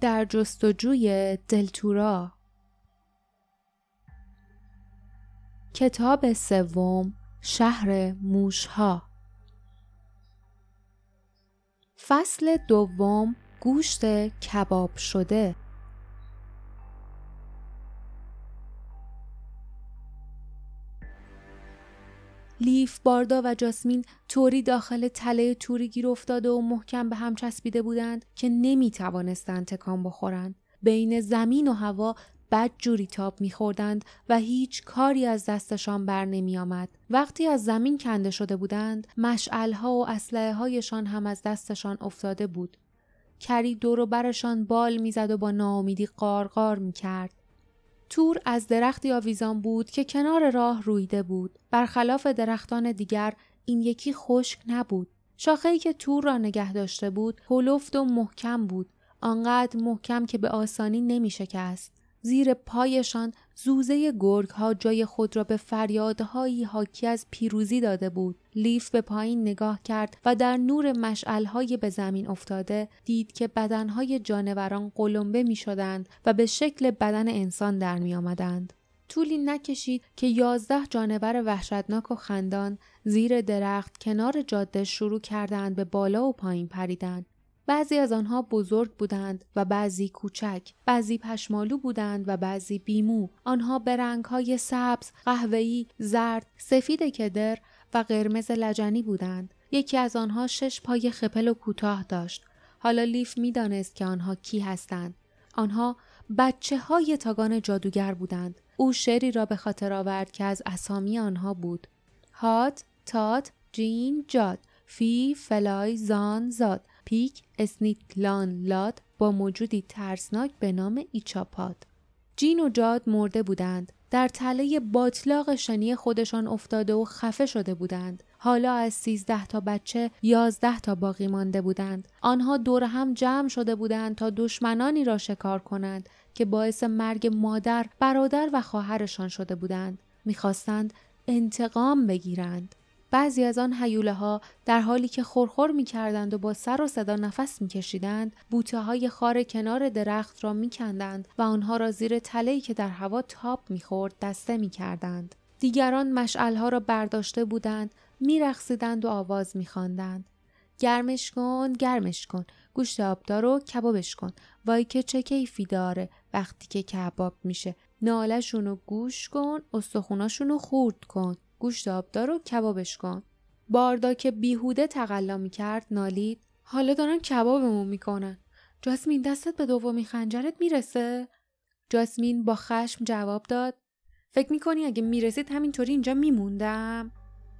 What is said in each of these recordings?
در جستجوی دلتورا. کتاب سوم شهر موشها. فصل دوم گوشت کباب شده. لیف باردا و جاسمین طوری داخل تله توری گیر افتاده و محکم به هم چسبیده بودند که نمی توانستند تکان بخورند. بین زمین و هوا بد جوری تاب میخوردند و هیچ کاری از دستشان بر نمی آمد. وقتی از زمین کنده شده بودند مشعلها و اسلحه هایشان هم از دستشان افتاده بود. کری دور برشان بال می‌زد و با ناامیدی قارقار می‌کرد. تور از درختی آویزان بود که کنار راه رویده بود. برخلاف درختان دیگر این یکی خشک نبود. شاخه‌ای که تور را نگه داشته بود هلفت و محکم بود. آنقدر محکم که به آسانی نمی شکست. زیر پایشان زوزه گرگ ها جای خود را به فریادهایی حاکی از پیروزی داده بود. لیف به پایین نگاه کرد و در نور مشعلهای به زمین افتاده دید که بدنهای جانوران قلمبه می شدند و به شکل بدن انسان در می آمدند. طولی نکشید که یازده جانور وحشتناک و خندان زیر درخت کنار جاده شروع کردند به بالا و پایین پریدن بعضی از آنها بزرگ بودند و بعضی کوچک، بعضی پشمالو بودند و بعضی بیمو. آنها به رنگهای سبز، قهوه‌ای، زرد، سفید کدر و قرمز لجنی بودند. یکی از آنها شش پای خپل و کوتاه داشت. حالا لیف می‌دانست که آنها کی هستند. آنها بچه های تاگان جادوگر بودند. او شعری را به خاطر آورد که از اسامی آنها بود. هات، تات، جین، جاد، فی، فلای، زان، زاد. پیک اسنیتلان لاد با موجودی ترسناک به نام ایچاپاد. جین و جاد مرده بودند. در تله باطلاق شنی خودشان افتاده و خفه شده بودند. حالا از سیزده تا بچه یازده تا باقی مانده بودند. آنها دور هم جمع شده بودند تا دشمنانی را شکار کنند که باعث مرگ مادر، برادر و خواهرشان شده بودند. می‌خواستند انتقام بگیرند. بعضی از آن حیوله ها در حالی که خورخور می کردند و با سر و صدا نفس می کشیدند بوته های خار کنار درخت را می کندند و آنها را زیر تلهی که در هوا تاب می خورد دسته می کردند. دیگران مشعل را برداشته بودند می رخصیدند و آواز می خواندند. گرمش کن گرمش کن گوشت آبدار رو کبابش کن وای که چه کیفی داره وقتی که کباب میشه نالشون رو گوش کن استخوناشون رو خورد کن گوشت آبدار و کبابش کن. باردا که بیهوده تقلا می‌کرد نالید حالا دارن کبابمون می‌کنن. جاسمین دستت به دومی خنجرت می‌رسه؟ جاسمین با خشم جواب داد. فکر می‌کنی اگه می‌رسید همینطوری اینجا میموندم؟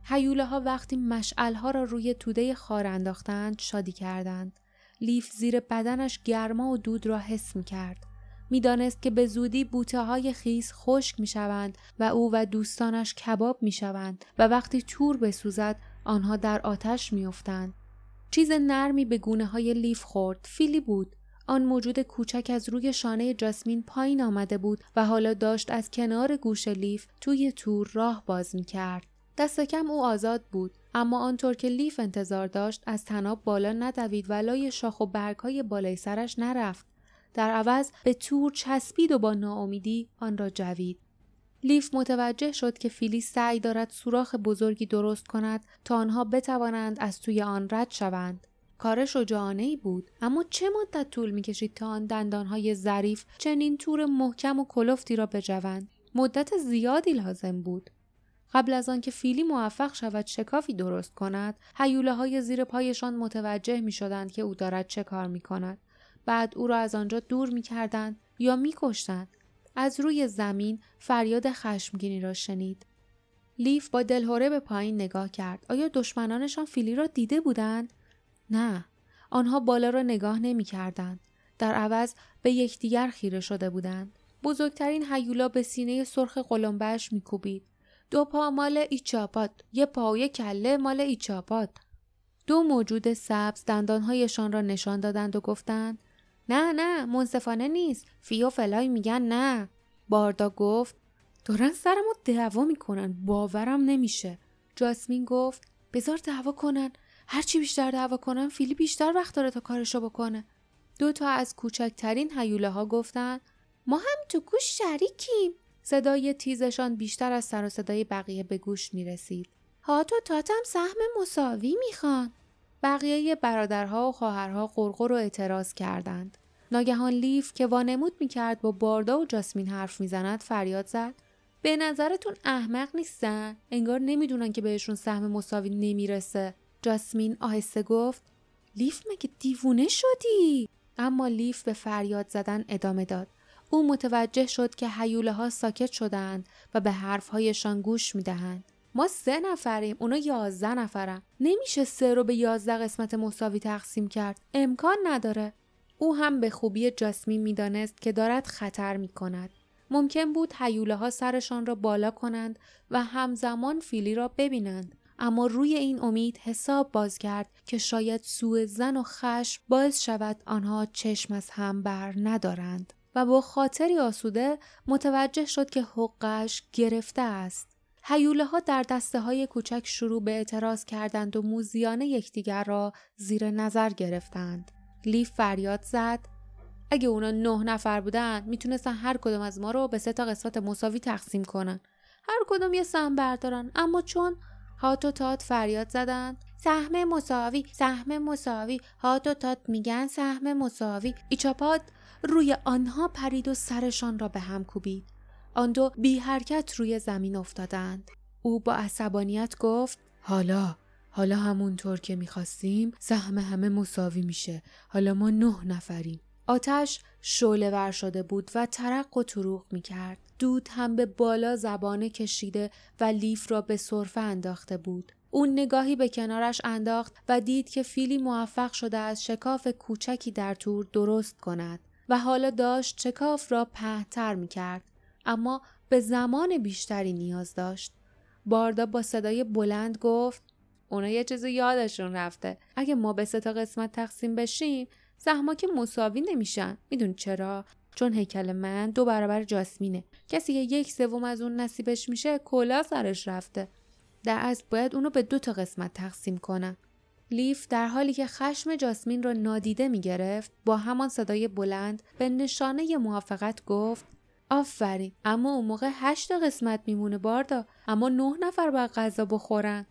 حیوله ها وقتی مشعل ها را روی توده خار انداختند شادی کردند. لیف زیر بدنش گرما و دود را حس می کرد. می‌دانست که به زودی بوته های خیس خشک می شوند و او و دوستانش کباب می شوند و وقتی تور بسوزد آنها در آتش می افتند. چیز نرمی به گونه های لیف خورد. فیلی بود. آن موجود کوچک از روی شانه جاسمین پایین آمده بود و حالا داشت از کنار گوش لیف توی تور راه باز می کرد. دست کم او آزاد بود اما آنطور که لیف انتظار داشت از تناب بالا ندوید و لای شاخ و برگ های بالای سرش نرفت در عوض به تور چسبید و با ناامیدی آن را جوید. لیف متوجه شد که فیلی سعی دارد سوراخ بزرگی درست کند تا آنها بتوانند از توی آن رد شوند. کار شجاعانه ای بود اما چه مدت طول می‌کشید تا آن دندانهای ظریف چنین تور محکم و کلفتی را بجوند؟ مدت زیادی لازم بود. قبل از آنکه فیلی موفق شود شکافی درست کند حیوله های زیر پایشان متوجه می شدند که او دارد چه کار می کند بعد او را از آنجا دور می کردند یا می کشتند. از روی زمین فریاد خشمگینی را شنید. لیف با دلهوره به پایین نگاه کرد. آیا دشمنانشان فیلی را دیده بودند؟ نه. آنها بالا را نگاه نمی کردند. در عوض به یکدیگر خیره شده بودند. بزرگترین حیولا به سینه سرخ قلمبهش میکوبید. دو پا مال ایچاپات، یه پا و یه کله مال ایچاپات. دو موجود سبز دندانهایشان را نشان دادند و گفتند نه نه منصفانه نیست. فی و فلای میگن نه. باردا گفت دارن سرمو دعوا می‌کنن. باورم نمیشه. جاسمین گفت بذار دعوا کنن. هرچی بیشتر دعوا کنن فیلی بیشتر وقت داره تا کارشو بکنه. دو تا از کوچکترین حیوله ها گفتن ما هم تو گوش شریکیم. صدای تیزشان بیشتر از سر و صدای بقیه به گوش می رسید. تو تاتم سهم مساوی می‌خوان. بقیه برادرها و خواهرها قرقر و اعتراض کردند. ناگهان لیف که وانمود می‌کرد با باردا و جاسمین حرف می‌زند فریاد زد. به نظرتون احمق نیستن؟ انگار نمی‌دونن که بهشون سهم مساوی نمی‌رسه. جاسمین آهسته گفت لیف مگه دیوونه شدی؟ اما لیف به فریاد زدن ادامه داد. او متوجه شد که حیوله ها ساکت شدند و به حرفهایشان گوش می‌دهند. ما سه نفریم اونا یازده نفرم نمیشه سه رو به یازده قسمت مساوی تقسیم کرد. امکان نداره. او هم به خوبی جاسمین می‌دانست که دارد خطر می کند. ممکن بود حیوله ها سرشان را بالا کنند و همزمان فیلی را ببینند. اما روی این امید حساب باز کرد که شاید سوء زن و خشم باعث شود آنها چشم از هم بر ندارند و با خاطری آسوده متوجه شد که حقش گرفته است. حیوله ها در دسته های کوچک شروع به اعتراض کردند و موزیانه یکدیگر را زیر نظر گرفتند. لیف فریاد زد. اگه اونا نه نفر بودن می‌تونستن هر کدوم از ما رو به سه تا قسمت مساوی تقسیم کنن. هر کدوم یه سهم بردارن. اما چون هات و تات فریاد زدن سهم مساوی سهم مساوی. هات و تات میگن سهم مساوی. ایچاپاد روی آنها پرید و سرشان را به هم کوبید. آن دو بی حرکت روی زمین افتادند. او با عصبانیت گفت حالا حالا همونطور که می‌خواستیم سهم همه مساوی میشه حالا ما نه نفریم آتش شعله ور شده بود و ترق و تروق می‌کرد دود هم به بالا زبانه کشیده و لیف را به صرفه انداخته بود اون نگاهی به کنارش انداخت و دید که فیلی موفق شده از شکاف کوچکی در تور درست کند و حالا داشت شکاف را پهتر می کرد. اما به زمان بیشتری نیاز داشت. باردا با صدای بلند گفت اونا یه چیزی یادشون رفته. اگه ما به تا قسمت تقسیم بشیم زحما که مساوی نمیشن. میدون چرا؟ چون هیکل من دو برابر جاسمینه. کسی که یک سوم از اون نصیبش میشه کلا سرش رفته. در اصل باید اونو به دو تا قسمت تقسیم کنم لیف در حالی که خشم جاسمین را نادیده می‌گرفت با همان صدای بلند به نشانه موافقت گفت آفرین اما اون موقع هشت قسمت میمونه باردا. اما نه نفر باید غذا بخورن.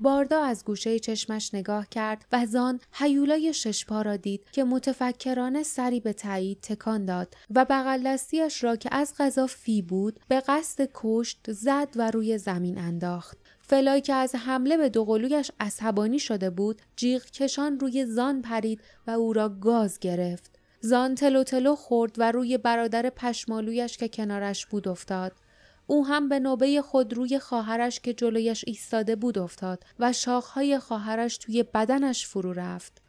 باردا از گوشه چشمش نگاه کرد و زان حیولای ششپا را دید که متفکرانه سری به تایید تکان داد و بغل را که از غذا فی بود به قصد کشت زد و روی زمین انداخت. فلای که از حمله به دوقلویش عصبانی شده بود جیغ کشان روی زان پرید و او را گاز گرفت. زان تلو تلو خورد و روی برادر پشمالویش که کنارش بود افتاد. او هم به نوبه خود روی خواهرش که جلویش ایستاده بود افتاد و شاخهای خواهرش توی بدنش فرو رفت.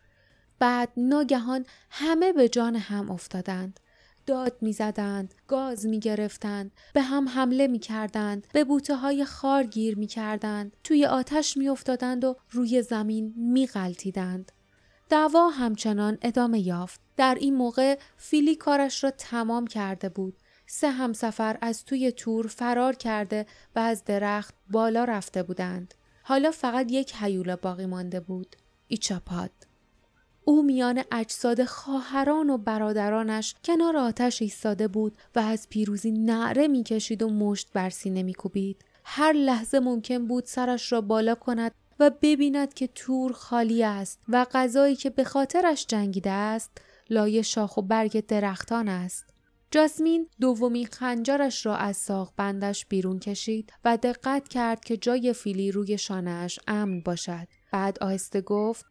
بعد ناگهان همه به جان هم افتادند. داد می‌زدند، گاز می گرفتند، به هم حمله می کردند، به بوته های خار گیر می کردند، توی آتش می افتادند و روی زمین می غلطیدند. دعوا همچنان ادامه یافت. در این موقع فیلی کارش را تمام کرده بود. سه همسفر از توی تور فرار کرده و از درخت بالا رفته بودند. حالا فقط یک حیوله باقی مانده بود. ایچاپاد. او میان اجساد خواهران و برادرانش کنار آتش ایستاده بود و از پیروزی نعره می‌کشید و مشت بر سینه میکوبید. هر لحظه ممکن بود سرش را بالا کند و ببیند که تور خالی است و غذایی که به خاطرش جنگیده است لای شاخ و برگ درختان است. جاسمین دومی خنجرش را از ساق بندش بیرون کشید و دقت کرد که جای فیلی روی شانهش امن باشد. بعد آهسته گفت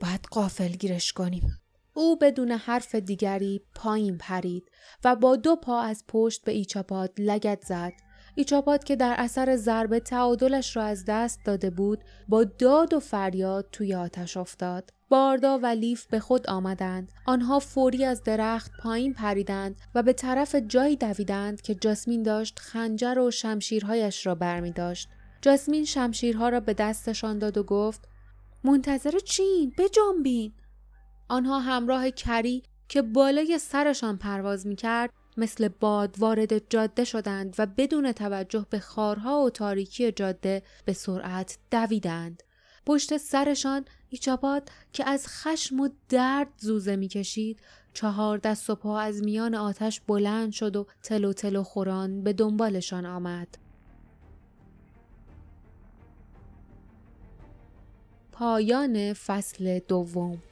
باید قافل گیرش کنیم. او بدون حرف دیگری پایین پرید و با دو پا از پشت به ایچاپاد لگت زد. ایچاپاد که در اثر ضربه تعادلش را از دست داده بود با داد و فریاد توی آتش افتاد. باردا و لیف به خود آمدند. آنها فوری از درخت پایین پریدند و به طرف جایی دویدند که جاسمین داشت خنجر و شمشیرهایش را برمی داشت. جاسمین شمشیرها را به دستشان داد و گفت منتظر چین؟ بجنبین! آنها همراه کری که بالای سرشان پرواز می کرد مثل باد وارد جاده شدند و بدون توجه به خارها و تاریکی جاده به سرعت دویدند. پشت سرشان ایچاپات که از خشم و درد زوزه می‌کشید چهار دست و پا از میان آتش بلند شد و تلو تلو خوران به دنبالشان آمد. پایان فصل دوم